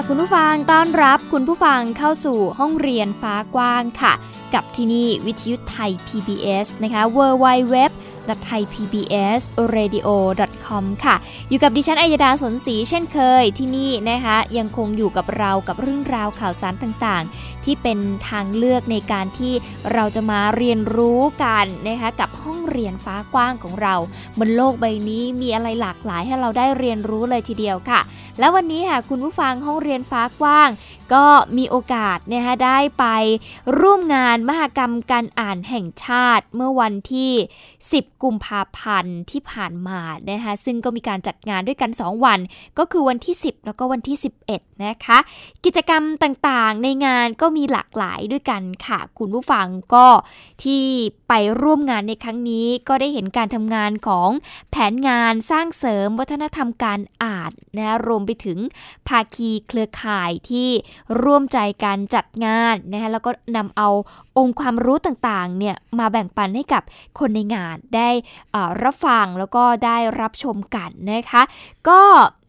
ค่ะคุณผู้ฟังต้อนรับคุณผู้ฟังเข้าสู่ห้องเรียนฟ้ากว้างค่ะ กับที่นี่วิทยุไทย PBS นะคะ www www.thaipbsradio.com ค่ะ อยู่กับดิฉันอัยดาสนศรีเช่นเคยที่นี่นะคะ ยังคงอยู่กับเรากับเรื่องราวข่าวสารต่างๆ ที่เป็นทางเลือกในการที่เราจะมาเรียนรู้กันนะคะกับห้องเรียนฟ้ากว้างของเรา บนโลกใบนี้มีอะไรหลากหลายให้เราได้เรียนรู้เลยทีเดียวค่ะ แล้ววันนี้ค่ะคุณผู้ฟังห้องเรียนฟ้ากว้าง ก็มีโอกาสนะคะได้ไปร่วมงานมหกรรมการอ่านแห่งชาติเมื่อวันที่ 10กุมภาพันธ์ที่ผ่านมานะคะซึ่งก็มีการจัดงานด้วยกัน 2 วัน ก็คือวันที่ 10 แล้วก็วันที่ 11 นะคะ กิจกรรมต่างๆ ในงานก็มีหลากหลายด้วยกันค่ะ คุณผู้ฟังก็ที่ไปร่วมงานในครั้งนี้ก็ได้เห็นการทำงานของแผนงานสร้างเสริมวัฒนธรรมการอ่านนะรวมไปถึงภาคีเครือข่ายที่ร่วมใจการจัดงานนะคะแล้วก็นำเอา องค์ความรู้ต่างๆเนี่ยมาแบ่งปันให้กับคนในงานได้รับฟังแล้วก็ได้รับชมกันนะคะ ก็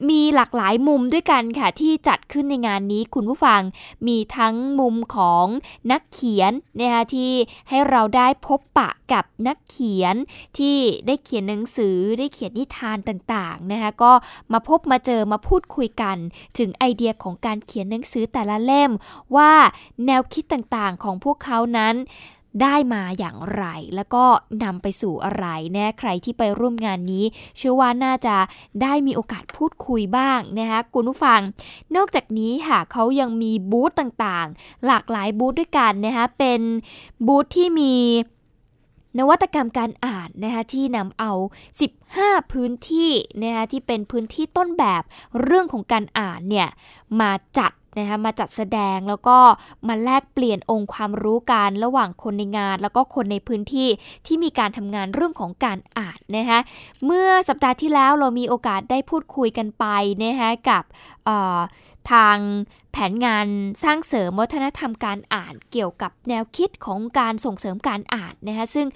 มีหลากหลายมุมด้วยกันค่ะที่จัดขึ้นในงานนี้คุณผู้ฟังมีทั้งมุมของนักเขียนนะคะที่ให้เราได้พบปะกับนักเขียนที่ได้เขียนหนังสือได้เขียนนิทานต่างๆนะคะก็มาพบมาเจอมาพูดคุยกัน ถึงไอเดียของการเขียนหนังสือแต่ละเล่ม ว่าแนวคิดต่างๆของพวกเขานั้น ได้มาอย่างไร แล้วก็นำไปสู่อะไรแน่ใครที่ไปร่วมงานนี้ เชื่อว่าน่าจะได้มีโอกาสพูดคุยบ้างนะคะคุณผู้ฟัง นอกจากนี้ค่ะเขายังมีบูธต่างๆ หลากหลายบูธด้วยกันนะคะเป็นบูธที่มีนวัตกรรมการอ่านนะคะที่นำเอา 15 พื้นที่นะคะที่เป็นพื้นที่ต้นแบบเรื่องของการอ่านเนี่ยมาจัด นะคะมาจัดแสดงแล้วก็มาแลกเปลี่ยนองค์ความรู้กันระหว่างคนในงาน แล้วก็คนในพื้นที่ที่มีการทำงานเรื่องของการอ่านนะคะเมื่อสัปดาห์ที่แล้วเรามีโอกาสได้พูดคุยกันไปนะคะกับ ทางแผนงานสร้างเสริมวัฒนธรรมการอ่านเกี่ยวกับแนวคิดของการส่งเสริมการอ่านนะคะซึ่ง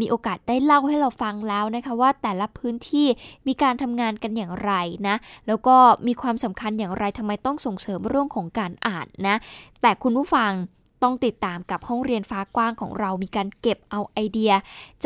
มีโอกาสได้เล่าให้เราฟังแล้วนะคะว่าแต่ละพื้นที่มีการทำงานกันอย่างไรนะแล้วก็มีความสำคัญอย่างไรทำไมต้องส่งเสริมเรื่องของการอ่านนะแต่คุณผู้ฟัง ต้องติดตามกับห้องเรียนฟ้ากว้างของเรามีการเก็บเอาไอเดีย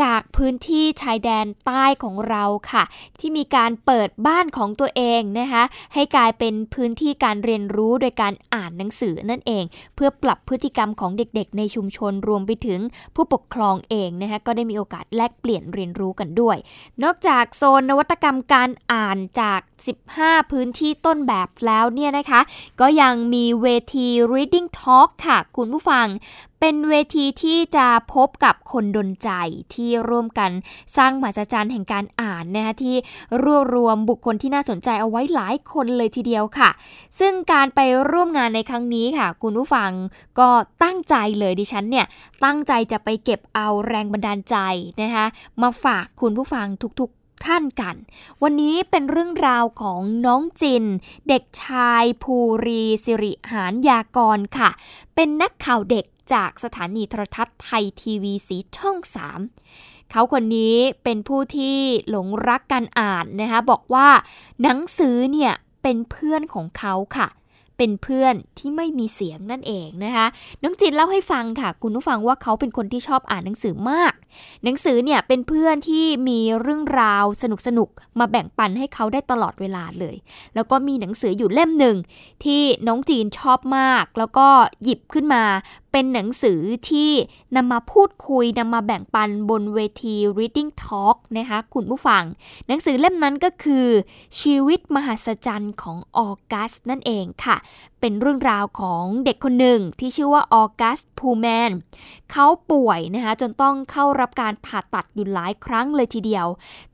จากพื้นที่ชายแดนใต้ของเราค่ะ ที่มีการเปิดบ้านของตัวเองนะคะให้กลายเป็นพื้นที่การเรียนรู้โดยการอ่านหนังสือนั่นเอง เพื่อปรับพฤติกรรมของเด็กๆ ในชุมชนรวมไปถึงผู้ปกครองเองนะคะก็ได้มีโอกาสแลกเปลี่ยนเรียนรู้กันด้วย นอกจากโซนนวัตกรรมการอ่านจาก 15 พื้นที่ต้นแบบแล้วเนี่ยนะคะ ก็ยังมีเวที reading talk ค่ะ คุณผู้ฟัง เป็นเวทีที่จะพบกับคนดนใจที่ร่วมกันสร้างมหัศจรรย์แห่งการอ่านนะคะที่รวบรวมบุคคลที่น่าสนใจเอาไว้หลายคนเลยทีเดียวค่ะ ซึ่งการไปร่วมงานในครั้งนี้ค่ะ คุณผู้ฟังก็ตั้งใจเลยดิฉันเนี่ยตั้งใจจะไปเก็บเอาแรงบันดาลใจนะคะมาฝากคุณผู้ฟังทุกๆ ท่านกัน วันนี้เป็นเรื่องราวของน้องจิน เด็กชายภูรีสิริหานยากรค่ะ เป็นนักข่าวเด็กจากสถานีโทรทัศน์ไทยทีวีสีช่อง 3 เขาคนนี้เป็นผู้ที่หลงรักการอ่านนะคะบอกว่า หนังสือเนี่ยเป็นเพื่อนของเขาค่ะ เป็นเพื่อนที่ไม่มีเสียงนั่นเองนะคะ น้องจินเล่าให้ฟังค่ะ คุณผู้ฟังว่าเขาเป็นคนที่ชอบอ่านหนังสือมาก หนังสือเนี่ยเป็นเพื่อนที่มีเรื่องราวสนุกสนุกมาแบ่งปันให้เขาได้ตลอดเวลาเลย แล้วก็มีหนังสืออยู่เล่มหนึ่งที่น้องจีนชอบมาก แล้วก็หยิบขึ้นมาเป็นหนังสือที่นำมาพูดคุยนำมาแบ่งปันบนเวที reading talk นะคะคุณผู้ฟัง หนังสือเล่มนั้นก็คือ ชีวิตมหัศจรรย์ของออกัสนั่นเองค่ะ เป็นเรื่องราวของเด็กคนหนึ่งที่ชื่อว่าออกัสพูแมนเขาป่วยนะคะจนต้องเข้ารับการผ่าตัดอยู่หลายครั้งเลยทีเดียว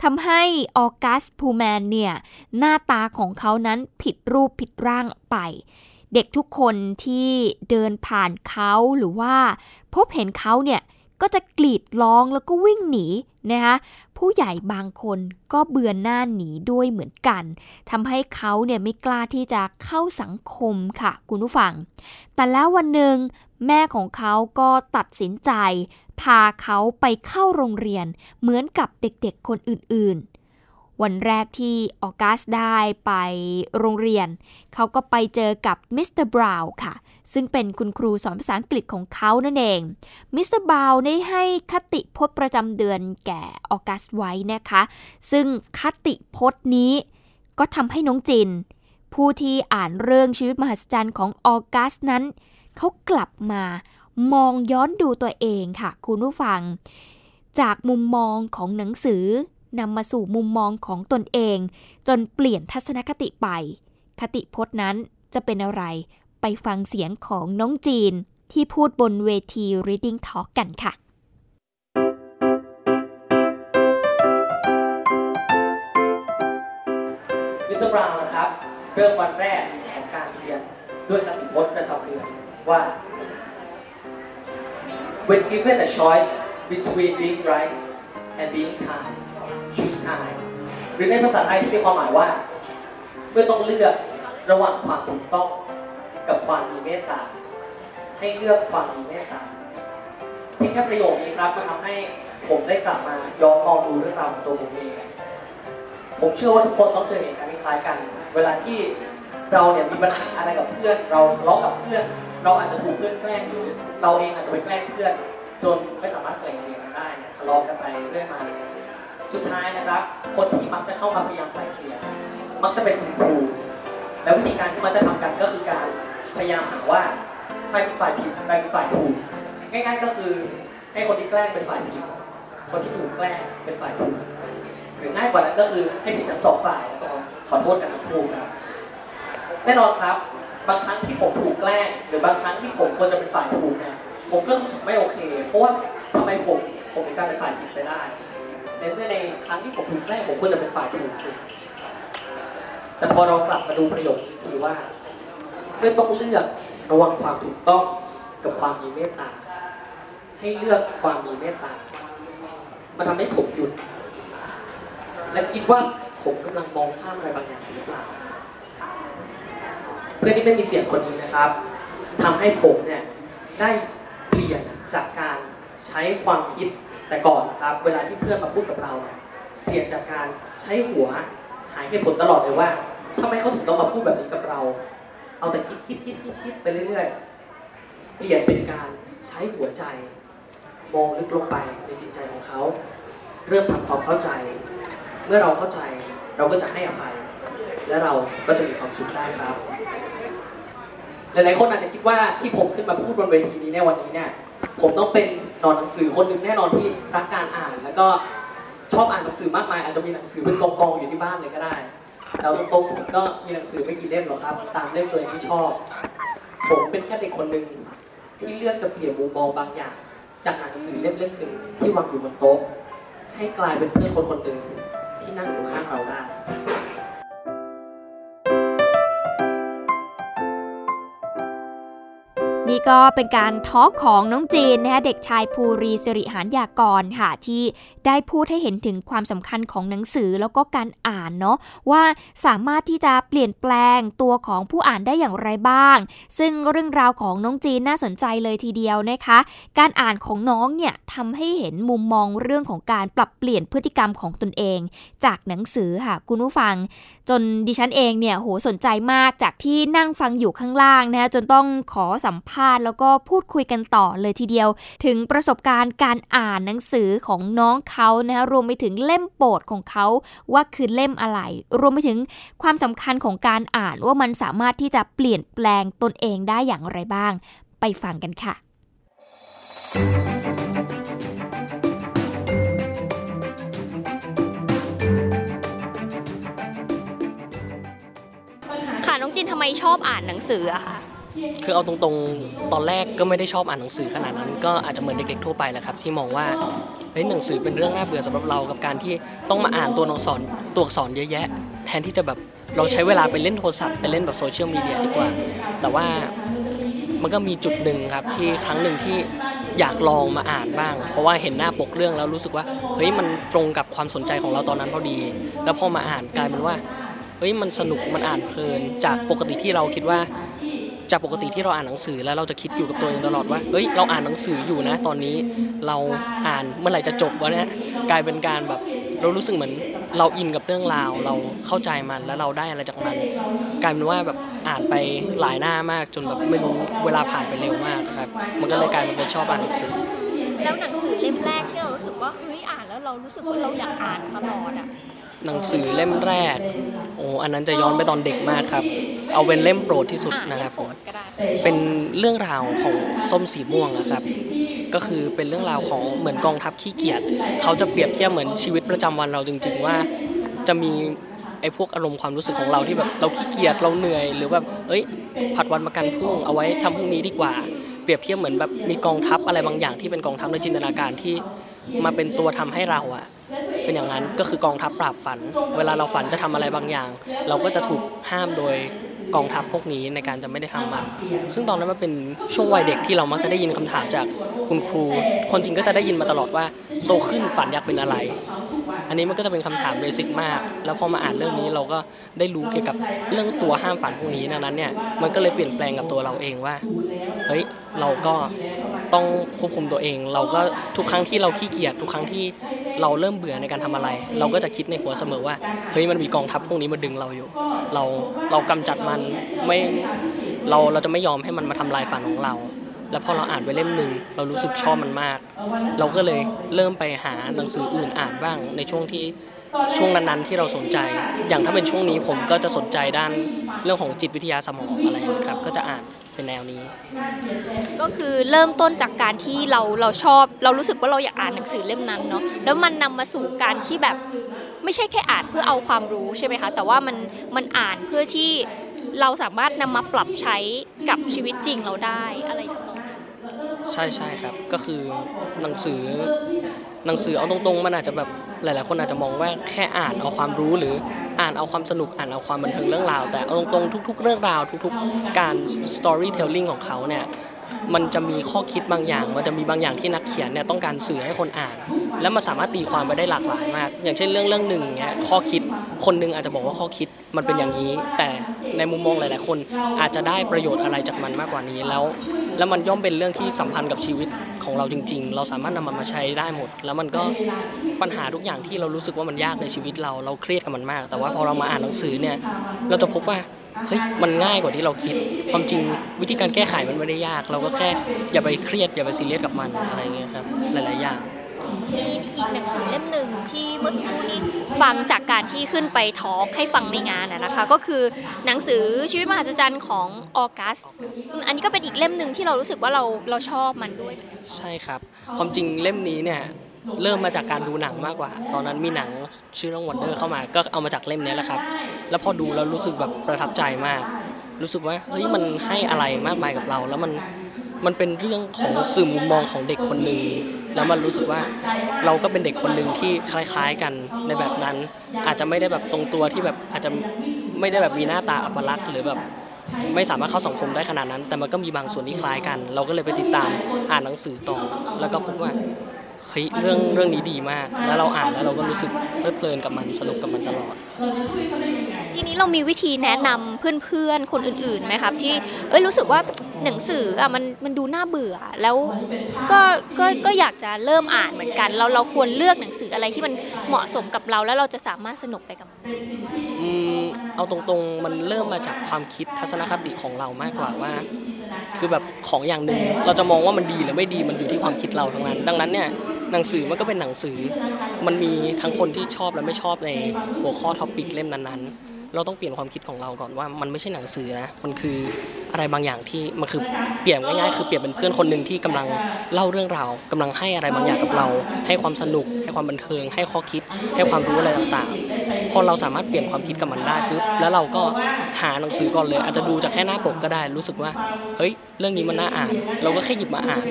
ทำให้ออกัสพูแมนเนี่ยหน้าตาของเขานั้นผิดรูปผิดร่างไป เด็กทุกคนที่เดินผ่านเขาหรือว่า พบเห็นเขาเนี่ยก็จะกรีดร้องแล้วก็วิ่งหนีนะคะผู้ใหญ่บางคนก็เบือนหน้าหนีด้วยเหมือนกันทำให้เขาเนี่ยไม่กล้าที่จะเข้าสังคมค่ะ คุณผู้ฟัง แต่แล้ววันหนึ่งแม่ของเขาก็ตัดสินใจ พาเขาไปเข้าโรงเรียนเหมือนกับเด็กๆคนอื่นๆ วันแรกที่ออกัสได้ไปโรงเรียน เขาก็ไปเจอกับมิสเตอร์บราวน์ค่ะ ซึ่งเป็นคุณครูสอนภาษาอังกฤษของเขานั่นเอง มิสเตอร์บราวน์ได้ให้คติพจน์ประจำเดือนแก่ออกัสไว้นะคะ ซึ่งคติพจน์นี้ก็ทำให้น้องจิน ผู้ที่อ่านเรื่องชีวิตมหัศจรรย์ของออกัสนั้น เขากลับมามองย้อนดูตัวเองค่ะ คุณผู้ฟัง จากมุมมองของหนังสือ นำมาสู่มุมมองของตนเอง จนเปลี่ยนทัศนคติไป คติพจน์นั้นจะเป็นอะไร ไปฟังเสียงของน้องจีน ที่พูดบนเวที Reading Talk กันค่ะมิสเตอร์บราวน์นะครับ เริ่มวันแรกของการเรียนด้วยคติพจน์ประจำเดือนว่า when given a choice between being right and being kind choose I หรือในภาษาไทยที่มีความหมายว่า เมื่อต้องเลือกระหว่างความถูกต้องกับความมีเมตตา ให้เลือกความมีเมตตาเพียงแค่ประโยคนี้ครับมันทำให้ผมได้กลับมาย้อนมองดูเรื่องราวของตัวผมเองผมเชื่อว่าทุกคนต้องเจอเหตุการณ์คล้ายกัน เวลาที่เราเนี่ยมีปัญหาอะไรกับเพื่อน เราทะเลาะกับเพื่อน เราอาจจะถูกเพื่อนแกล้งหรือเราเองอาจจะไปแกล้งเพื่อน จนไม่สามารถเกล่งเกลี่ยกันได้ทะเลาะกันไปเรื่อยมา สุดท้ายนะครับ คนที่มักจะเข้ามาพยายามไกล่เกลี่ยมักจะเป็นคุณครูแล้ววิธีการที่มันจะทำกันก็คือการพยายามหาว่าใครเป็นฝ่ายผิดใครเป็นฝ่ายถูกง่าย ๆ ก็คือให้คนที่แกล้งเป็นฝ่ายผิดคนที่ถูกแกล้งเป็นฝ่ายถูกหรือง่ายกว่านั้นก็คือให้ผิดทั้งสองฝ่ายแล้วก็ขอโทษกันทั้งคู่ครับแน่นอนครับบางครั้งที่ผมถูกแกล้ง หรือบางครั้งที่ผมควรจะเป็นฝ่ายถูกเนี่ยผมก็รู้สึกไม่โอเค เพราะว่าทำไมผมผมถึงกลายเป็นฝ่ายผิดไปได้ ในเมื่อในครั้งที่ผมถูกแกล้งผมควรจะเป็นฝ่ายถูกสิแต่พอเรากลับมาดูประโยคนี้ทีว่าเมื่อต้องเลือกระว่างความถูกต้องกับความมีเมตตา ให้เลือกความมีเมตตา มันทำให้ผมหยุด และคิดว่าผมกำลังมองข้ามอะไรบางอย่างหรือเปล่า เพื่อนที่ไม่มีเสียงคนนี้นะครับทำให้ผมเนี่ยได้เปลี่ยนจากการใช้ความคิด แต่ก่อนนะครับเวลาที่เพื่อนมาพูดกับเราเปลี่ยนจากการใช้หัวหายเหตุผลตลอดเลยว่าทำไมเขาถึงต้องมาพูดแบบนี้กับเรา เอาแต่คิดคิดคิดคิดคิดไปเรื่อยๆ เปลี่ยนเป็นการใช้หัวใจ มองลึกลงไปในจิตใจของเขา เริ่มทำความเข้าใจ เมื่อเราเข้าใจเราก็จะให้อภัย และเราก็จะมีความสุขได้ครับ หลายๆคนอาจจะคิดว่าที่ผมขึ้นมาพูดบนเวทีนี้ในวันนี้เนี่ย ผมต้องเป็น นอนหนังสือคนหนึ่งแน่นอนที่รักการอ่าน แล้วก็ชอบอ่านหนังสือมากมาย อาจจะมีหนังสือเป็นกองๆองอยู่ที่บ้านเลยก็ได้เราตรงๆผมก็มีหนังสือไม่กี่เล่มหรอกครับ ตามเล่มตัวเองที่ชอบ ผมเป็นแค่เด็กคนหนึ่งที่เลือกจะเปลี่ยนมุมมองบางอย่าง จากหนังสือเล่มเล่มหนึ่งที่วางอยู่บนโต๊ะให้กลายเป็นเพื่อนคนคนหนึ่งที่นั่งอยู่ข้างเราได้ นี่ก็เป็นการทอล์กของน้องจีนนะคะเด็กชายภูรีสิริหานยากรค่ะที่ได้พูดให้เห็นถึงความสำคัญของหนังสือแล้วก็การอ่านเนาะว่าสามารถที่จะเปลี่ยนแปลงตัวของผู้อ่านได้อย่างไรบ้าง ซึ่งเรื่องราวของน้องจีนน่าสนใจเลยทีเดียวนะคะ การอ่านของน้องเนี่ยทำให้เห็นมุมมองเรื่องของการปรับเปลี่ยนพฤติกรรมของตนเอง จากหนังสือค่ะคุณผู้ฟัง จนดิฉันเองเนี่ยโหสนใจมากจากที่นั่งฟังอยู่ข้างล่างนะจนต้องขอสัมภาษณ์ แล้วก็พูดคุยกันต่อเลยทีเดียว ถึงประสบการณ์การอ่านหนังสือของน้องเขานะคะรวมไปถึงเล่มโปรดของเขาว่าคือเล่มอะไร รวมไปถึงความสำคัญของการอ่านว่ามันสามารถที่จะเปลี่ยนแปลงตนเองได้อย่างไรบ้าง ไปฟังกันค่ะ ค่ะน้องจินทำไมชอบอ่านหนังสืออะคะ คือเอาตรงๆ ตอนแรกก็ไม่ได้ชอบอ่านหนังสือขนาดนั้น ก็อาจจะเหมือนเด็กๆทั่วไปแหละครับที่มองว่าเฮ้ยหนังสือเป็นเรื่องน่าเบื่อสำหรับเรากับการที่ต้องมาอ่านตัวอักษรตัวอักษรเยอะแยะ แทนที่จะแบบเราใช้เวลาไปเล่นโทรศัพท์ไปเล่นแบบโซเชียลมีเดียดีกว่า แต่ว่ามันก็มีจุดหนึ่งครับที่ครั้งหนึ่งที่อยากลองมาอ่านบ้าง เพราะว่าเห็นหน้าปกเรื่องแล้วรู้สึกว่าเฮ้ยมันตรงกับความสนใจของเราตอนนั้นพอดี แล้วพอมาอ่านกลายเป็นว่าเฮ้ยมันสนุกมันอ่านเพลิน จากปกติที่เราคิดว่า จากปกติที่เราอ่านหนังสือแล้วเราจะคิดอยู่กับตัวเองตลอดว่าเฮ้ยเราอ่านหนังสืออยู่นะ ตอนนี้เราอ่านเมื่อไหร่จะจบวะเนี่ยกลายเป็นการแบบเรารู้สึกเหมือนเราอินกับเรื่องราว เราเข้าใจมันแล้วเราได้อะไรจากมันกลายเป็นว่าแบบอ่านไปหลายหน้ามากจนแบบไม่รู้เวลาผ่านไปเร็วมากครับมันก็เลยกลายเป็นชอบอ่านหนังสือ แล้วหนังสือเล่มแรกที่เรารู้สึกว่าเฮ้ยอ่านแล้วเรารู้สึกว่าเราอยากอ่านตลอดอะ หนังสือเล่มแรก โอ้อันนั้นจะย้อนไปตอนเด็กมากครับ เอาเป็นเล่มโปรดที่สุดนะครับผมเป็นเรื่องราวของส้มสีม่วงอะครับ ก็คือเป็นเรื่องราวของเหมือนกองทัพขี้เกียจเขาจะเปรียบเทียบเหมือนชีวิตประจำวันเราจริง ๆ ว่าจะมีไอ้พวกอารมณ์ความรู้สึกของเราที่แบบเราขี้เกียจเราเหนื่อย หรือแบบเอ้ย ผัดวันประกันพรุ่งเอาไว้ทำพรุ่งนี้ดีกว่า เปรียบเทียบเหมือนแบบมีกองทัพอะไรบางอย่างที่เป็นกองทัพในจินตนาการที่ มาเป็นตัวทำให้เราอะเป็นอย่างนั้นก็คือกองทัพปราบฝัน เวลาเราฝันจะทำอะไรบางอย่าง เราก็จะถูกห้ามโดยกองทัพพวกนี้ในการจะไม่ได้ทำมัน ซึ่งตอนนั้นมันเป็นช่วงวัยเด็กที่เรามักจะได้ยินคำถามจากคุณครู คนจริงก็จะได้ยินมาตลอดว่าโตขึ้นฝันอยากเป็นอะไร อันนี้มันก็จะเป็นคำถามเบสิกมาก แล้วพอมาอ่านเรื่องนี้เราก็ได้รู้เกี่ยวกับเรื่องตัวห้ามฝันพวกนี้ดังนั้นเนี่ยมันก็เลยเปลี่ยนแปลงกับตัวเราเองว่า เฮ้ยเราก็ ต้องควบคุมตัวเอง เราก็ทุกครั้งที่เราขี้เกียจทุกครั้งที่เราเริ่มเบื่อในการทำอะไร เราก็จะคิดในหัวเสมอว่าเฮ้ยมันมีกองทัพพวกนี้มาดึงเราอยู่ เราเรากำจัดมันไม่เราเราจะไม่ยอมให้มันมาทำลายฝันของเรา แล้วพอเราอ่านไปเล่มหนึ่งเรารู้สึกชอบมันมาก เราก็เลยเริ่มไปหาหนังสืออื่นอ่านบ้างในช่วงที่ช่วงนั้นๆที่เราสนใจ อย่างถ้าเป็นช่วงนี้ผมก็จะสนใจด้านเรื่องของจิตวิทยาสมองอะไรนะครับ ก็จะอ่าน เป็นแนวนี้ ก็คือเริ่มต้นจากการที่เราเราชอบ เรารู้สึกว่าเราอยากอ่านหนังสือเล่มนั้นเนาะแล้วมันนำมาสู่การที่แบบไม่ใช่แค่อ่านเพื่อเอาความรู้ใช่ไหมคะแต่ว่ามันมันอ่านเพื่อที่เราสามารถนำมาปรับใช้กับชีวิตจริงเราได้อะไรทำนองนั้นใช่ใช่ครับก็คือหนังสือหนังสือเอาตรงๆมันอาจจะแบบหลาย ๆ คนอาจจะมองว่าแค่อ่านเอาความรู้หรือ อ่านเอาความสนุกอ่านเอาความบันเทิงเรื่องราว แต่เอาตรงๆทุก ๆ เรื่องราวทุก ๆ การ storytelling ของเขาเนี่ย มันจะมีข้อคิดบางอย่าง มันจะมีบางอย่างที่นักเขียนเนี่ยต้องการสื่อให้คนอ่าน แล้วมันสามารถตีความไปได้หลากหลายมาก อย่างเช่นเรื่องเรื่องหนึ่งเนี่ยข้อคิดคนหนึงอาจจะบอกว่าข้อคิดมันเป็นอย่างนี้ แต่ในมุมมองหลาย ๆ คนอาจจะได้ประโยชน์อะไรจากมันมากกว่านี้แล้ว แล้วมันย่อมเป็นเรื่องที่สัมพันธ์กับชีวิตของเราจริง ๆ เราสามารถนำมันมาใช้ได้หมด แล้วมันก็ปัญหาทุกอย่างที่เรารู้สึกว่ามันยากในชีวิตเราเราเครียดกับมันมาก แต่ว่าพอเรามาอ่านหนังสือเนี่ยเราจะพบว่า เฮ้ยมันง่ายกว่าที่เราคิด ความจริงวิธีการแก้ไขมันไม่ได้ยาก เราก็แค่อย่าไปเครียดอย่าไปซีเรียสกับมันอะไรเงี้ยครับหลายๆอย่างมีอีกหนังสือเล่มหนึ่งที่เมื่อสักครู่นี้ฟังจากการที่ขึ้นไปทอล์กให้ฟังในงานนะนะคะ ก็คือหนังสือชีวิตมหัศจรรย์ของออกัสอืมอันนี้ก็เป็นอีกเล่มหนึ่งที่เรารู้สึกว่าเราเราชอบมันด้วย ใช่ครับ ความจริงเล่มนี้เนี่ย เริ่มมาจากการดูหนังมากกว่า ตอนนั้นมีหนังชื่อเรื่องวันเดอร์เข้ามา ก็เอามาจากเล่มนี้แหละครับ แล้วพอดูแล้วรู้สึกแบบประทับใจมาก รู้สึกว่าเฮ้ยมันให้อะไรมากมายกับเรา แล้วมันมันเป็นเรื่องของสื่อมุมมองของเด็กคนหนึ่งแล้วมันรู้สึกว่าเราก็เป็นเด็กคนหนึ่งที่คล้าย ๆกันในแบบนั้น อาจจะไม่ได้แบบตรงตัวที่แบบอาจจะไม่ได้แบบมีหน้าตาอัปลักษณ์หรือแบบไม่สามารถเข้าสังคมได้ขนาดนั้น แต่มันก็มีบางส่วนที่คล้ายกัน เราก็เลยไปติดตามอ่านหนังสือต่อ แล้วก็พบว่า เฮ้ยเรื่องเรื่องนี้ดีมาก แล้วเราอ่านแล้วเราก็รู้สึกเพลิดเพลินกับมันสนุกกับมันตลอด ทีนี้เรามีวิธีแนะนำเพื่อนๆคนอื่นๆไหมครับ ที่เอ้ยรู้สึกว่าหนังสืออะมันมันดูน่าเบื่อแล้วก็ก็ก็อยากจะเริ่มอ่านเหมือนกัน เราเราควรเลือกหนังสืออะไรที่มันเหมาะสมกับเราแล้วเราจะสามารถสนุกไปกับมันอืม เอาตรงๆ มันเริ่มมาจากความคิดทัศนคติของเรามากกว่าว่า คือแบบของอย่างหนึ่งเราจะมองว่ามันดีหรือไม่ดีมันอยู่ที่ความคิดเราทั้งนั้น ดังนั้นเนี่ยหนังสือมันก็เป็นหนังสือ มันมีทั้งคนที่ชอบและไม่ชอบในหัวข้อท็อปิกเล่มนั้นๆ เราต้องเปลี่ยนความคิดของเราก่อนว่ามันไม่ใช่หนังสือนะมันคืออะไรบางอย่างที่มันคือเปลี่ยนง่ายๆคือเปลี่ยนเป็นเพื่อนคนหนึ่งที่กำลังเล่าเรื่องราวกำลังให้อะไรบางอย่างกับเรา ให้ความสนุก ให้ความบันเทิง ให้ข้อคิด ให้ความรู้อะไรต่างๆพอเราสามารถเปลี่ยนความคิดกับมันได้ปุ๊บแล้วเราก็หาหนังสือก่อนเลย อาจจะดูจากแค่หน้าปกก็ได้รู้สึกว่าเฮ้ยเรื่องนี้มันน่าอ่าน เราก็แค่หยิบมาอ่าน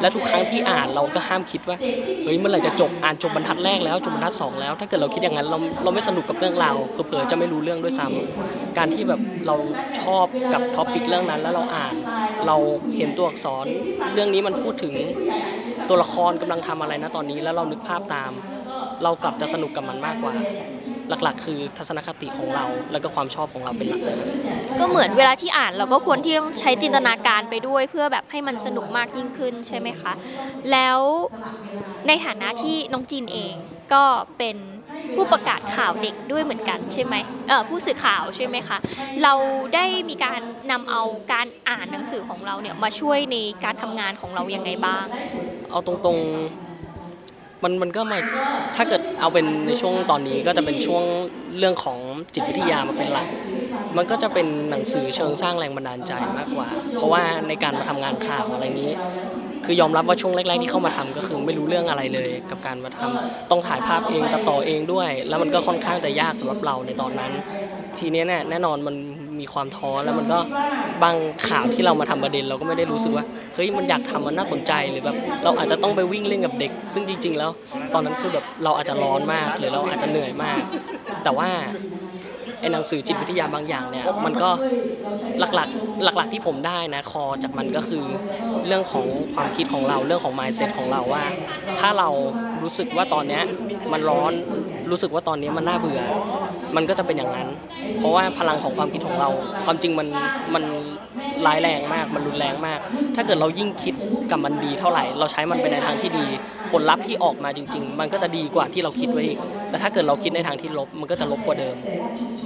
และทุกครั้งที่อ่านเราก็ห้ามคิดว่าเฮ้ยเมื่อไหร่จะจบอ่านจบบรรทัดแรกแล้วจบบรรทัดสองแล้ว ถ้าเกิดเราคิดอย่างนั้นเราเราไม่สนุกกับเรื่องราวเผลอๆจะไม่รู้เรื่องด้วยซ้ำการที่แบบเราชอบกับท็อปิกเรื่องนั้น แล้วเราอ่าน เราเห็นตัวอักษร เรื่องนี้มันพูดถึงตัวละครกำลังทำอะไรนะตอนนี้ แล้วเรานึกภาพตาม เรากลับจะสนุกกับมันมากกว่า หลักๆ คือทัศนคติของเรา แล้วก็ความชอบของเราเป็นหลักก็เหมือนเวลาที่อ่านเราก็ควรที่ต้องใช้จินตนาการไปด้วย เพื่อแบบให้มันสนุกมากยิ่งขึ้นใช่ไหมคะ แล้วในฐานะที่น้องจีนเองก็เป็น ผู้ประกาศข่าวเด็กด้วยเหมือนกันใช่ไหมเออผู้สื่อข่าวใช่ไหมคะ เราได้มีการนำเอาการอ่านหนังสือของเราเนี่ยมาช่วยในการทำงานของเรายังไงบ้าง เอาตรงๆมันมันก็มาถ้าเกิดเอาเป็นในช่วงตอนนี้ก็จะเป็นช่วงเรื่องของจิตวิทยามาเป็นหลักมันก็จะเป็นหนังสือเชิงสร้างแรงบันดาลใจมากกว่า เพราะว่าในการมาทำงานข่าวอะไรนี้ คือยอมรับว่าช่วงแรกๆที่เข้ามาทำก็คือไม่รู้เรื่องอะไรเลยกับการมาทำต้องถ่ายภาพเองตัดต่อเองด้วย แล้วมันก็ค่อนข้างจะยากสำหรับเราในตอนนั้น ทีนี้เนี่ยแน่นอนมันมีความท้อแล้วมันก็บางข่าวที่เรามาทำประเด็นเราก็ไม่ได้รู้สึกว่าเฮ้ยมันอยากทำมันน่าสนใจหรือแบบเราอาจจะต้องไปวิ่งเล่นกับเด็ก ซึ่งจริง ๆ แล้ว ตอนนั้นคือแบบเราอาจจะร้อนมากหรือเราอาจจะเหนื่อยมาก แต่ว่า ไอ้หนังสือจิตวิทยาบางอย่างเนี่ยมันก็หลักๆหลัก ๆที่ผมได้นะคอจากมันก็คือเรื่องของความคิดของเราเรื่องของ mindset ของเราว่า ถ้าเรารู้สึกว่าตอนเนี้ยมันร้อน รู้สึกว่าตอนนี้มันน่าเบื่อ มันก็จะเป็นอย่างนั้น เพราะว่าพลังของความคิดของเรา ความจริงมันมันร้ายแรงมาก มันรุนแรงมาก ถ้าเกิดเรายิ่งคิดกับมันดีเท่าไหร่ เราใช้มันไปในทางที่ดี ผลลัพธ์ที่ออกมาจริง ๆ มันก็จะดีกว่าที่เราคิดไว้อีก แต่ถ้าเกิดเราคิดในทางที่ลบ มันก็จะลบกว่าเดิม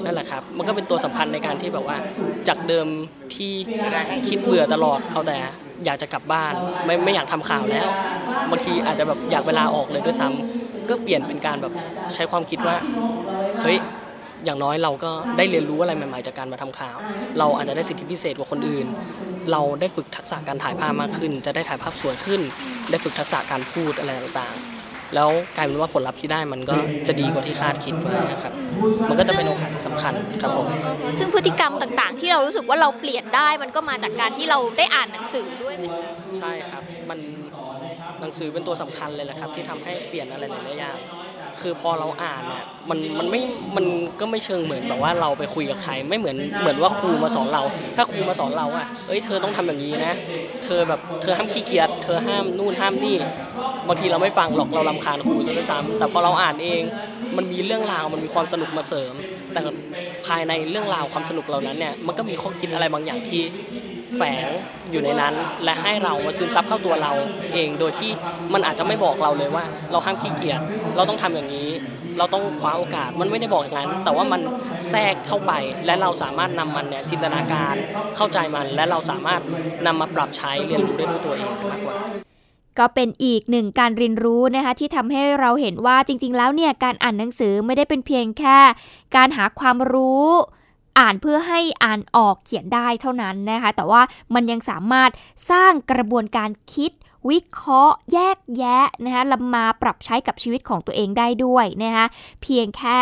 นั่นแหละครับ มันก็เป็นตัวสำคัญในการที่แบบว่า จากเดิมที่คิดเบื่อตลอด เอาแต่ อยากจะกลับบ้าน ไม่ไม่อยากทำข่าวแล้วบางทีอาจจะแบบอยากเวลาออกเลยด้วยซ้ำก็เปลี่ยนเป็นการแบบใช้ความคิดว่าเฮ้ยอย่างน้อยเราก็ได้เรียนรู้อะไรใหม่ๆจากการมาทำข่าว เราอาจจะได้สิทธิพิเศษกว่าคนอื่น เราได้ฝึกทักษะการถ่ายภาพมากขึ้น จะได้ถ่ายภาพสวยขึ้น ได้ฝึกทักษะการพูดอะไรต่างๆ แล้วกลายเป็นว่าผลลัพธ์ที่ได้มันก็จะดีกว่าที่คาดคิดไว้นะครับ มันก็จะเป็นโอกาสสำคัญครับผมซึ่งพฤติกรรมต่างๆ ที่เรารู้สึกว่าเราเปลี่ยนได้มันก็มาจากการที่เราได้อ่านหนังสือด้วยเหมือนกันใช่ครับ มันหนังสือเป็นตัวสำคัญเลยแหละครับ ที่ทำให้เปลี่ยนอะไรหลายๆอย่าง คือพอเราอ่านเนี่ยมันมันไม่มันก็ไม่เชิงเหมือนแบบว่าเราไปคุยกับใคร ไม่เหมือนเหมือนว่าครูมาสอนเรา ถ้าครูมาสอนเราอะเอ้ยเธอต้องทำอย่างนี้นะ เธอแบบเธอห้ามขี้เกียจเธอห้ามนู่นห้ามนี่บางทีเราไม่ฟังหรอกเราลำคาญครูซะด้วยซ้ำแต่พอเราอ่านเอง มันมีเรื่องราวมันมีความสนุกมาเสริม แต่ภายในเรื่องราวความสนุกเหล่านั้นเนี่ยมันก็มีข้อคิดอะไรบางอย่างที่ แฝงอยู่ในนั้นและให้เรามาซึมซับเข้าตัวเราเองโดยที่มันอาจจะไม่บอกเราเลยว่า เราห้ามขี้เกียจเราต้องทำอย่างนี้ เราต้องคว้าโอกาสมันไม่ได้บอกอย่างนั้น แต่ว่ามันแทรกเข้าไปและเราสามารถนำมันเนี่ยจินตนาการเข้าใจมัน และเราสามารถนำมาปรับใช้เรียนรู้ได้ด้วยตัวเองมากกว่าก็เป็นอีกหนึ่งการเรียนรู้นะคะที่ทำให้เราเห็นว่าจริง ๆ แล้วเนี่ยการอ่านหนังสือไม่ได้เป็นเพียงแค่ การหาความรู้ อ่านเพื่อให้อ่านออกเขียนได้เท่านั้นนะคะ แต่ว่ามันยังสามารถสร้างกระบวนการคิดวิเคราะห์แยกแยะนะคะลำมาปรับใช้กับชีวิตของตัวเองได้ด้วยนะคะเพียงแค่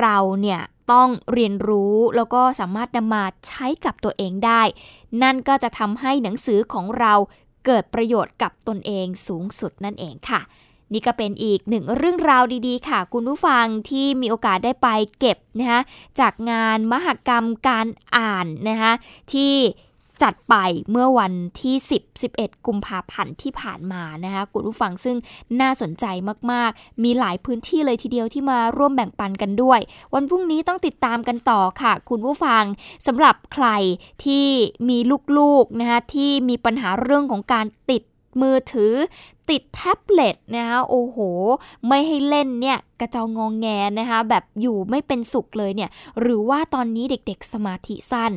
เราเนี่ยต้องเรียนรู้แล้วก็สามารถนำมาใช้กับตัวเองได้ นั่นก็จะทำให้หนังสือของเราเกิดประโยชน์กับตนเองสูงสุดนั่นเองค่ะ นี่ก็เป็นอีกหนึ่งเรื่องราวดีๆ ค่ะ คุณผู้ฟังที่มีโอกาสได้ไปเก็บนะคะจากงานมหกรรมการอ่านนะคะที่จัดไปเมื่อวันที่ 10 11 กุมภาพันธ์ที่ผ่านมานะคะคุณผู้ฟังซึ่งน่าสนใจมากๆ มีหลายพื้นที่เลยทีเดียวที่มาร่วมแบ่งปันกันด้วย วันพรุ่งนี้ต้องติดตามกันต่อค่ะ คุณผู้ฟังสำหรับใครที่มีลูกๆนะคะที่มีปัญหาเรื่องของการติด มือถือ ติดแท็บเล็ตนะคะโอ้โห ไม่ให้เล่นเนี่ยกระจองงแงนะคะแบบอยู่ไม่เป็นสุขเลยเนี่ยหรือว่าตอนนี้เด็กๆสมาธิสั้น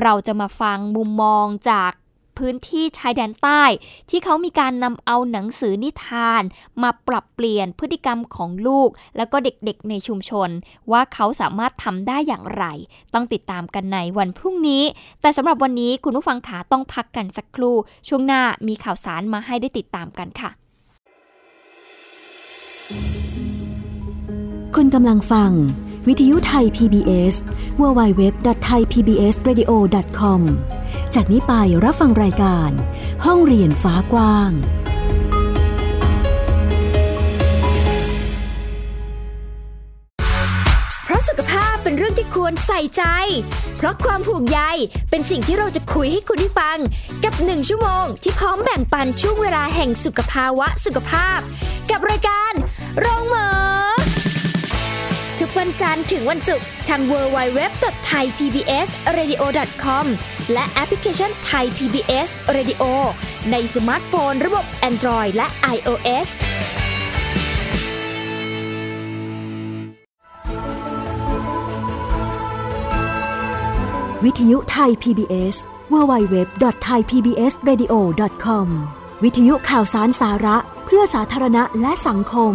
เราจะมาฟังมุมมองจาก พื้นที่ชายแดนใต้ ที่เขามีการนำเอาหนังสือนิทาน มาปรับเปลี่ยนพฤติกรรมของลูก แล้วก็เด็กๆในชุมชน ว่าเขาสามารถทำได้อย่างไร ต้องติดตามกันในวันพรุ่งนี้ แต่สำหรับวันนี้คุณผู้ฟังขาต้องพักกันสักครู่ ช่วงหน้ามีข่าวสารมาให้ได้ติดตามกันค่ะ คุณกำลังฟัง วิทยุไทย PBS www.thaipbsradio.com จากนี้ไปรับฟังรายการ ห้องเรียนฟ้ากว้าง เพราะสุขภาพเป็นเรื่องที่ควรใส่ใจ เพราะความผูกใยเป็นสิ่งที่เราจะคุยให้คุณได้ฟัง กับหนึ่งชั่วโมงที่พร้อมแบ่งปันช่วงเวลาแห่งสุขภาวะสุขภาพ กับรายการโรงหมอ วันจันทร์ถึงวันศุกร์ทาง www.thaipbsradio.com และแอปพลิเคชัน Thai PBS Radio ในสมาร์ทโฟนระบบ Android และ iOS วิทยุไทย PBS www.thaipbsradio.com วิทยุข่าวสารสาระเพื่อสาธารณะและสังคม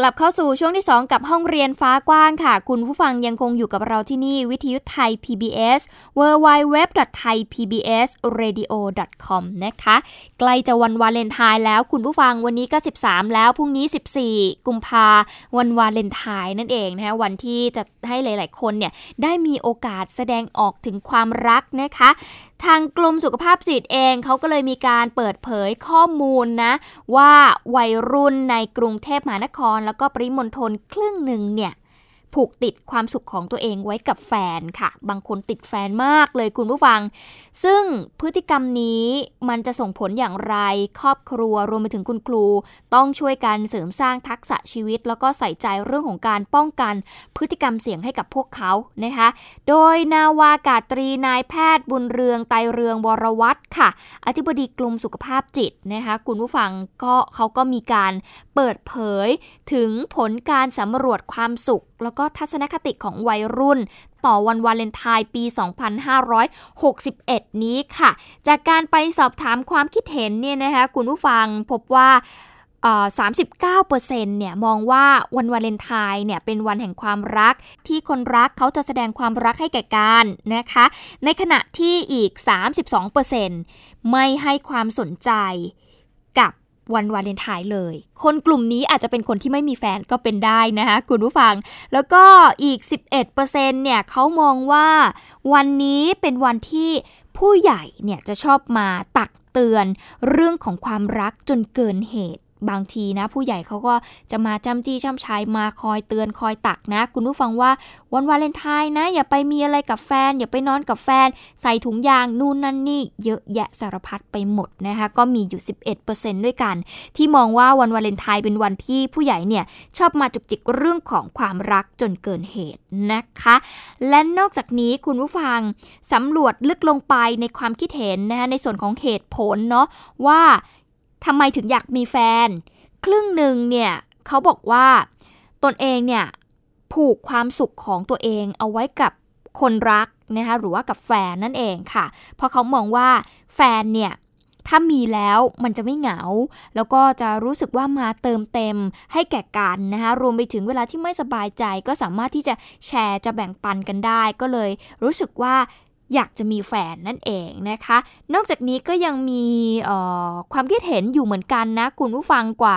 กลับเข้าสู่ช่วงที่ 2 กับห้องเรียนฟ้ากว้างค่ะ คุณผู้ฟังยังคงอยู่กับเราที่นี่วิทยุไทย PBS www.thaipbsradio.com นะคะ ใกล้จะวันวาเลนไทน์แล้วคุณผู้ฟังวันนี้ก็ 13 แล้ว พรุ่งนี้ 14 กุมภาวันวาเลนไทน์นั่นเองนะคะวันที่จะให้หลาย ๆ คนเนี่ยได้มีโอกาสแสดงออกถึงความรักนะคะ ทางกรมสุขภาพจิตเองเขาก็เลยมีการเปิดเผยข้อมูลนะ ว่าวัยรุ่นในกรุงเทพมหานคร แล้วก็ปริมณฑลครึ่งหนึ่งเนี่ย ผูกติดความสุขของตัวเองไว้กับแฟนค่ะ บางคนติดแฟนมากเลยคุณผู้ฟัง ซึ่งพฤติกรรมนี้มันจะส่งผลอย่างไร ครอบครัวรวมไปถึงคุณครู ต้องช่วยกันเสริมสร้างทักษะชีวิต แล้วก็ใส่ใจเรื่องของการป้องกัน พฤติกรรมเสี่ยงให้กับพวกเขานะคะ โดยนาวากาตรีนายแพทย์บุญเรืองไตรเรืองวรวัตรค่ะ อธิบดีกรมสุขภาพจิตนะคะคุณผู้ฟังก็เขาก็มีการเปิดเผยถึงผลการสำรวจความสุข แล้วก็ทัศนคติของวัยรุ่น ต่อวันวาเลนไทน์ปี 2561 นี้ค่ะ จากการไปสอบถามความคิดเห็นเนี่ยนะคะคุณผู้ฟังพบว่า39%เนี่ยมองว่าวันวาเลนไทน์เนี่ยเป็นวันแห่งความรัก ที่คนรักเขาจะแสดงความรักให้แก่กันนะคะ ในขณะที่อีก 32%ไม่ให้ความสนใจกับ วันวาเลนไทน์เลย คนกลุ่มนี้อาจจะเป็นคนที่ไม่มีแฟนก็เป็นได้นะคะคุณผู้ฟัง แล้วก็อีก 11%เนี่ยเขามองว่าวันนี้เป็นวันที่ผู้ใหญ่เนี่ยจะชอบมาตักเตือนเรื่องของความรักจนเกินเหตุ บางทีนะ ผู้ใหญ่เขาก็จะมาจำจี้จำชายมาคอยเตือนคอยตักนะ คุณผู้ฟังว่าวันวาเลนไทน์นะ อย่าไปมีอะไรกับแฟน อย่าไปนอนกับแฟน ใส่ถุงยางนู่นนั่นนี่ เยอะแยะสารพัดไปหมดนะคะ ก็มีอยู่ 11%ด้วยกัน ที่มองว่าวันวาเลนไทน์เป็นวันที่ผู้ใหญ่เนี่ยชอบมาจุกจิกเรื่องของความรักจนเกินเหตุนะคะ และนอกจากนี้คุณผู้ฟังสำรวจลึกลงไปในความคิดเห็นนะคะในส่วนของเหตุผลเนาะว่า ทำไมถึงอยากมีแฟน ครึ่งหนึ่งเนี่ยเขาบอกว่าตนเองเนี่ยผูกความสุขของตัวเองเอาไว้กับคนรักนะคะหรือว่ากับแฟนนั่นเองค่ะ เพราะเขามองว่าแฟนเนี่ยถ้ามีแล้วมันจะไม่เหงา แล้วก็จะรู้สึกว่ามาเติมเต็มให้แก่กันนะคะรวมไปถึงเวลาที่ไม่สบายใจก็สามารถที่จะแชร์จะแบ่งปันกันได้ ก็เลยรู้สึกว่า อยากจะมีแฟนนั่นเองนะคะ นอกจากนี้ก็ยังมีความคิดเห็นอยู่เหมือนกันนะ คุณผู้ฟังกว่า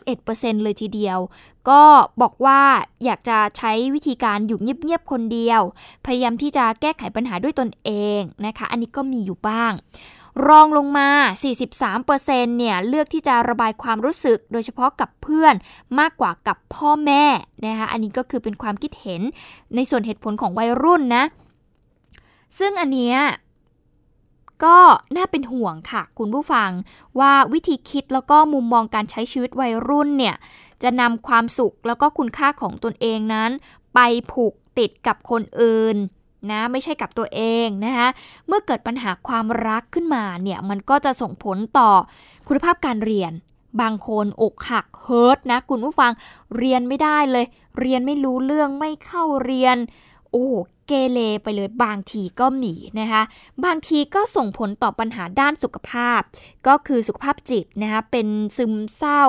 51%เลยทีเดียว ก็บอกว่าอยากจะใช้วิธีการอยู่เงียบๆคนเดียว พยายามที่จะแก้ไขปัญหาด้วยตนเองนะคะ อันนี้ก็มีอยู่บ้างรองลงมา 43%เนี่ย เลือกที่จะระบายความรู้สึก โดยเฉพาะกับเพื่อนมากกว่ากับพ่อแม่นะคะ อันนี้ก็คือเป็นความคิดเห็นในส่วนเหตุผลของวัยรุ่นนะ ซึ่งอันเนี้ยก็น่าเป็นห่วงค่ะ คุณผู้ฟังว่าวิธีคิดแล้วก็มุมมองการใช้ชีวิตวัยรุ่นเนี่ย จะนำความสุขแล้วก็คุณค่าของตนเองนั้น ไปผูกติดกับคนอื่นนะไม่ใช่กับตัวเองนะคะเมื่อเกิดปัญหาความรักขึ้นมาเนี่ยมันก็จะส่งผลต่อคุณภาพการเรียน บางคนอกหักเฮิร์ตนะคุณผู้ฟังเรียนไม่ได้เลย เรียนไม่รู้เรื่องไม่เข้าเรียน โอ้ เกเรไปเลยบางทีก็มีนะคะบางทีก็ส่งผลต่อปัญหาด้านสุขภาพ ก็คือสุขภาพจิตนะคะเป็นซึมเศร้า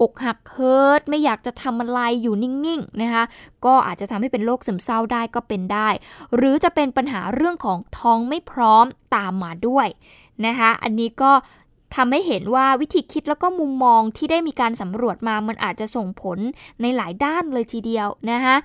อกหักเฮิร์ตไม่อยากจะทำอะไรอยู่นิ่งๆนะคะก็อาจจะทำให้เป็นโรคซึมเศร้าได้ก็เป็นได้ หรือจะเป็นปัญหาเรื่องของท้องไม่พร้อมตามมาด้วยนะคะอันนี้ก็ทำให้เห็นว่าวิธีคิดแล้วก็มุมมองที่ได้มีการสำรวจมามันอาจจะส่งผลในหลายด้านเลยทีเดียวนะคะ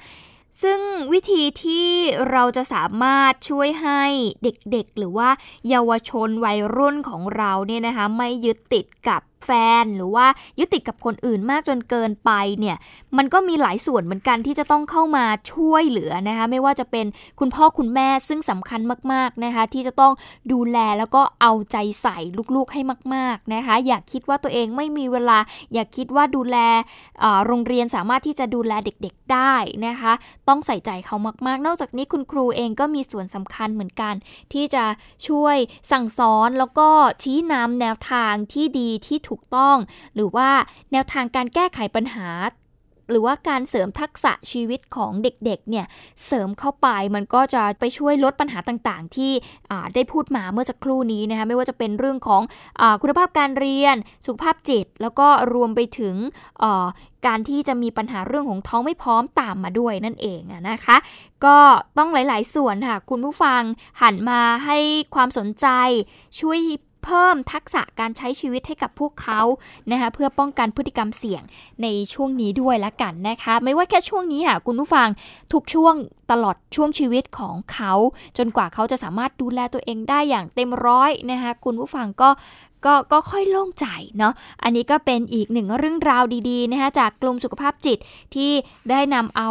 ซึ่งวิธีที่เราจะสามารถช่วยให้เด็กๆ หรือว่าเยาวชนวัยรุ่นของเราเนี่ยนะคะไม่ยึดติดกับ แฟนหรือว่ายึดติดกับคนอื่นมากจนเกินไปเนี่ยมันก็มีหลายส่วนเหมือนกันที่จะต้องเข้ามาช่วยเหลือนะคะไม่ว่าจะเป็นคุณพ่อคุณแม่ซึ่งสำคัญมากๆนะคะที่จะต้องดูแลแล้วก็เอาใจใส่ลูกๆให้มากๆนะคะอย่าคิดว่าตัวเองไม่มีเวลา อย่าคิดว่าดูแลโรงเรียนสามารถที่จะดูแลเด็กๆได้นะคะต้องใส่ใจเขามากๆ นอกจากนี้คุณครูเองก็มีส่วนสำคัญเหมือนกัน ที่จะช่วยสั่งสอนแล้วก็ชี้นำแนวทางที่ดีที่ถูกต้อง หรือว่าแนวทางการแก้ไขปัญหา หรือว่าการเสริมทักษะชีวิตของเด็กๆเนี่ยเสริมเข้าไปมันก็จะไปช่วยลดปัญหาต่างๆ ที่ได้พูดมาเมื่อสักครู่นี้นะคะไม่ว่าจะเป็นเรื่องของอคุณภาพการเรียน สุขภาพจิต แล้วก็รวมไปถึงการที่จะมีปัญหาเรื่องของท้องไม่พร้อมตามมาด้วยนั่นเองนะคะ ก็ต้องหลาย ๆ ส่วนค่ะ คุณผู้ฟังหันมาให้ความสนใจช่วย เพิ่มทักษะการใช้ชีวิตให้กับพวกเขานะคะเพื่อป้องกันพฤติกรรมเสี่ยงในช่วงนี้ด้วยละกันนะคะ ไม่ว่าแค่ช่วงนี้ค่ะคุณผู้ฟังทุกช่วงตลอดช่วงชีวิตของเขา จนกว่าเขาจะสามารถดูแลตัวเองได้อย่างเต็มร้อยนะคะคุณผู้ฟังก็ก็ก็ค่อยโล่งใจเนาะ อันนี้ก็เป็นอีกหนึ่งเรื่องราวดีๆนะคะจากกลุ่มสุขภาพจิตที่ได้นำเอา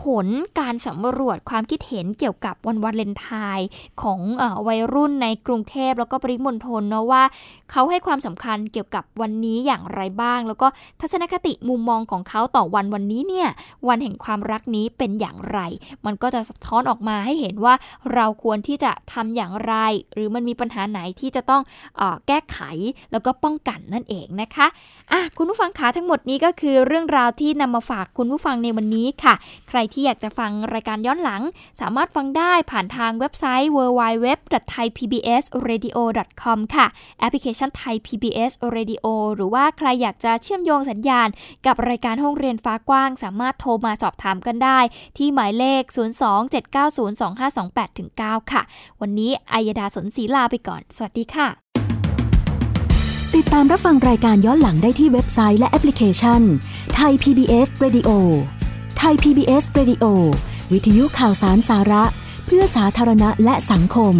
ผลการสำรวจความคิดเห็นเกี่ยวกับวันวาเลนไทน์ของอวัยรุ่นในกรุงเทพแล้วก็ปริมณฑลเนาะว่า เขาให้ความสำคัญเกี่ยวกับวันนี้อย่างไรบ้าง แล้วก็ทัศนคติมุมมองของเขาต่อวันวันนี้เนี่ยวันแห่งความรักนี้เป็นอย่างไร มันก็จะสะท้อนออกมาให้เห็นว่าเราควรที่จะทำอย่างไร หรือมันมีปัญหาไหนที่จะต้องอแก้ไขแล้วก็ป้องกันนั่นเองนะคะอะคุณผู้ฟังขาทั้งหมดนี้ก็คือเรื่องราวที่นำมาฝากคุณผู้ฟังในวันนี้ค่ะ ใครที่อยากจะฟังรายการย้อนหลัง สามารถฟังได้ผ่านทางเว็บไซต์ www.thaipbsradio.com ค่ะ แอปพลิเคชัน Thai PBS Radio หรือว่าใครอยากจะเชื่อมโยงสัญญาณ กับรายการห้องเรียนฟ้ากว้าง สามารถโทรมาสอบถามกันได้ ที่หมายเลข 027902528-9 ค่ะ วันนี้อัยดาสนศรีลาไปก่อน สวัสดีค่ะ ติดตามรับฟังรายการย้อนหลังได้ที่เว็บไซต์และแอปพลิเคชันไทย PBS Radio ไทย PBS Radio วิทยุข่าวสารสาระ เพื่อสาธารณะและสังคม